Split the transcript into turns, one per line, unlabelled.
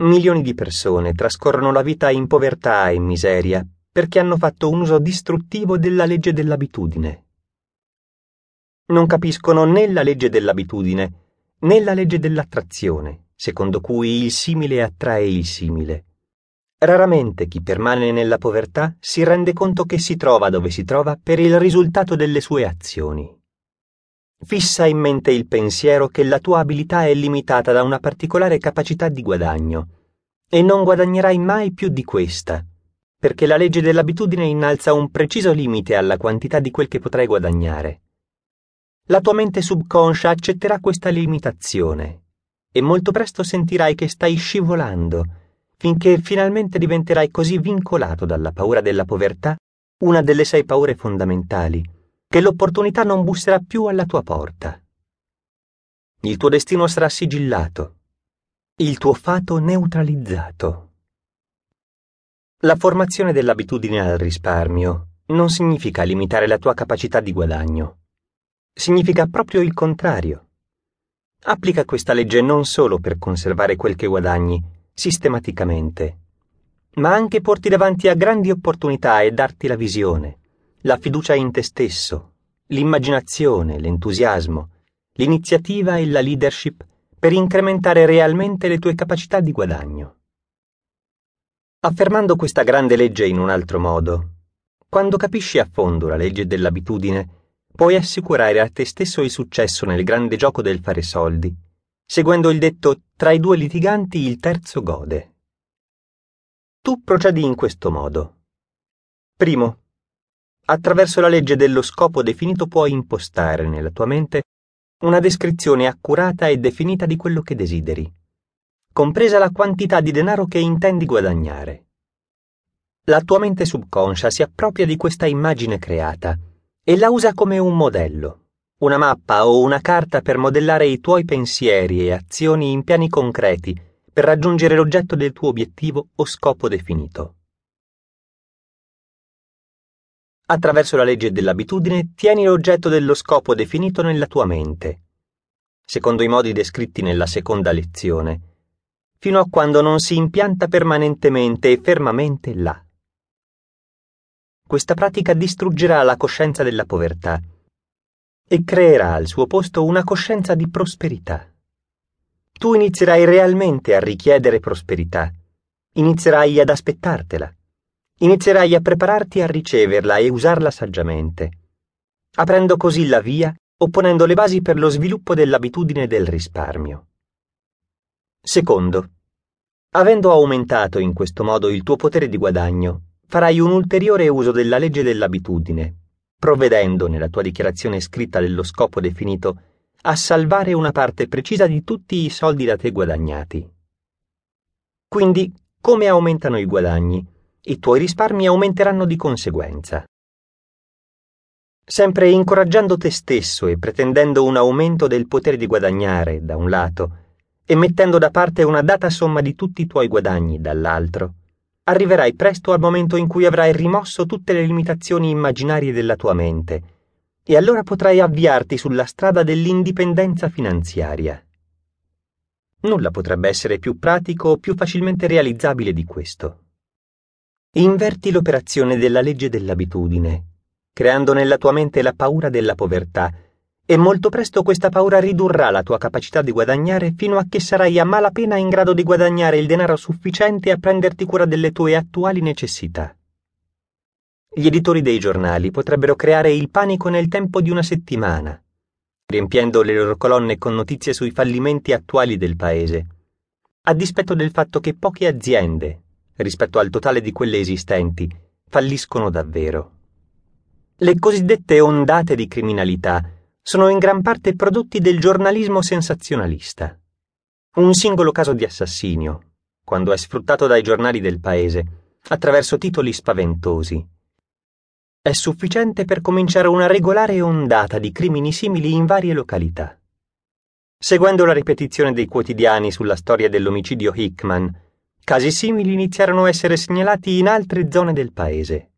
Milioni di persone trascorrono la vita in povertà e in miseria perché hanno fatto un uso distruttivo della legge dell'abitudine. Non capiscono né la legge dell'abitudine né la legge dell'attrazione, secondo cui il simile attrae il simile. Raramente chi permane nella povertà si rende conto che si trova dove si trova per il risultato delle sue azioni. Fissa in mente il pensiero che la tua abilità è limitata da una particolare capacità di guadagno e non guadagnerai mai più di questa, perché la legge dell'abitudine innalza un preciso limite alla quantità di quel che potrai guadagnare. La tua mente subconscia accetterà questa limitazione e molto presto sentirai che stai scivolando finché finalmente diventerai così vincolato dalla paura della povertà, una delle sei paure fondamentali, che l'opportunità non busserà più alla tua porta. Il tuo destino sarà sigillato, il tuo fato neutralizzato. La formazione dell'abitudine al risparmio non significa limitare la tua capacità di guadagno. Significa proprio il contrario. Applica questa legge non solo per conservare quel che guadagni, sistematicamente, ma anche porti davanti a grandi opportunità e darti la visione la fiducia in te stesso, l'immaginazione, l'entusiasmo, l'iniziativa e la leadership per incrementare realmente le tue capacità di guadagno. Affermando questa grande legge in un altro modo, quando capisci a fondo la legge dell'abitudine, puoi assicurare a te stesso il successo nel grande gioco del fare soldi, seguendo il detto tra i due litiganti il terzo gode. Tu procedi in questo modo. Primo, attraverso la legge dello scopo definito puoi impostare nella tua mente una descrizione accurata e definita di quello che desideri, compresa la quantità di denaro che intendi guadagnare. La tua mente subconscia si appropria di questa immagine creata e la usa come un modello, una mappa o una carta per modellare i tuoi pensieri e azioni in piani concreti per raggiungere l'oggetto del tuo obiettivo o scopo definito. Attraverso la legge dell'abitudine tieni l'oggetto dello scopo definito nella tua mente, secondo i modi descritti nella seconda lezione, fino a quando non si impianta permanentemente e fermamente là. Questa pratica distruggerà la coscienza della povertà e creerà al suo posto una coscienza di prosperità. Tu inizierai realmente a richiedere prosperità, inizierai ad aspettartela inizierai a prepararti a riceverla e usarla saggiamente, aprendo così la via o ponendo le basi per lo sviluppo dell'abitudine del risparmio. Secondo, avendo aumentato in questo modo il tuo potere di guadagno, farai un ulteriore uso della legge dell'abitudine, provvedendo nella tua dichiarazione scritta dello scopo definito a salvare una parte precisa di tutti i soldi da te guadagnati. Quindi, come aumentano i guadagni? I tuoi risparmi aumenteranno di conseguenza. Sempre incoraggiando te stesso e pretendendo un aumento del potere di guadagnare, da un lato, e mettendo da parte una data somma di tutti i tuoi guadagni, dall'altro, arriverai presto al momento in cui avrai rimosso tutte le limitazioni immaginarie della tua mente, e allora potrai avviarti sulla strada dell'indipendenza finanziaria. Nulla potrebbe essere più pratico o più facilmente realizzabile di questo. Inverti l'operazione della legge dell'abitudine, creando nella tua mente la paura della povertà, e molto presto questa paura ridurrà la tua capacità di guadagnare fino a che sarai a malapena in grado di guadagnare il denaro sufficiente a prenderti cura delle tue attuali necessità. Gli editori dei giornali potrebbero creare il panico nel tempo di una settimana, riempiendo le loro colonne con notizie sui fallimenti attuali del paese, a dispetto del fatto che poche aziende, rispetto al totale di quelle esistenti, falliscono davvero. Le cosiddette ondate di criminalità sono in gran parte prodotti del giornalismo sensazionalista. Un singolo caso di assassinio, quando è sfruttato dai giornali del paese, attraverso titoli spaventosi, è sufficiente per cominciare una regolare ondata di crimini simili in varie località. Seguendo la ripetizione dei quotidiani sulla storia dell'omicidio Hickman, Casi simili iniziarono a essere segnalati in altre zone del paese.